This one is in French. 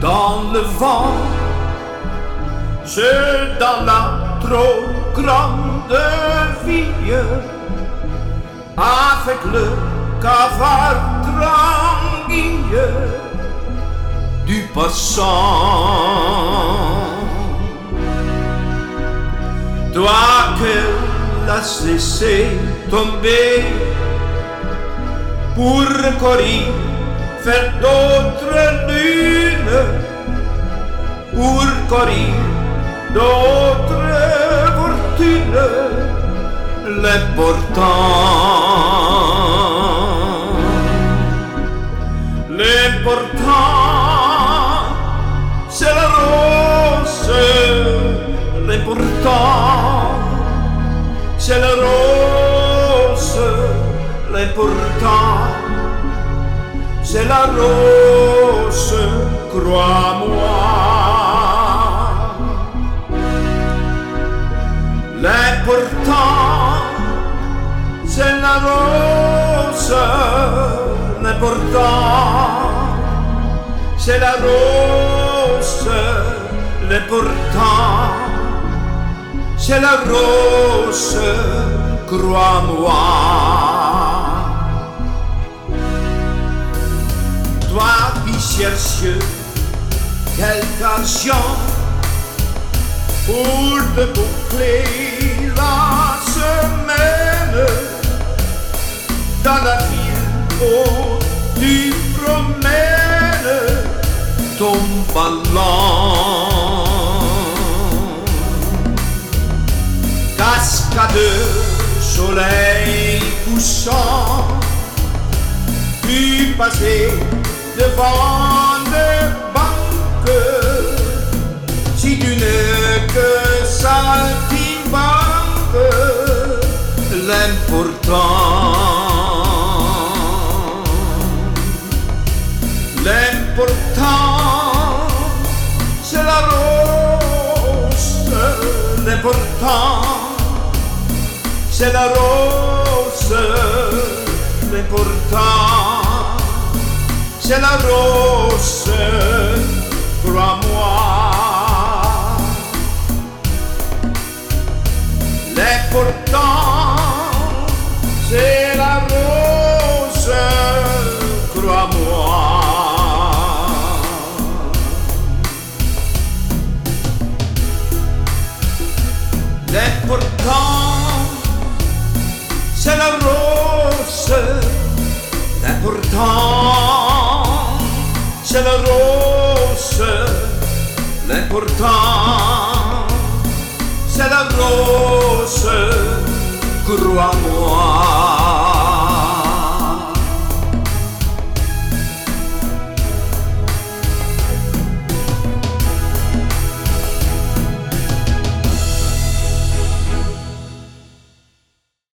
dans le vent, je dans la trop grande vie, avec le cavale tranquille du passant. Toi que l'as laissé tomber pour courir, faire d'autres pour courir d'autres fortunes, l'important, l'important, c'est la rose, l'important, c'est la rose, l'important, c'est la rose, crois-moi. L'important, c'est la rose, l'important, c'est la rose, l'important, c'est la rose, crois-moi. Toi qui cherches quelque argent pour te boucler dans ville où tu promènes ton ballon. Cascadeur, soleil couchant, tu passais devant des banques si tu n'es que saltimbanque, l'important, l'important, c'est la rose, l'important, c'est la rose, crois-moi. L'important, L'important, c'est la rose, l'important, c'est la rose, l'important c'est la rose, crois-moi.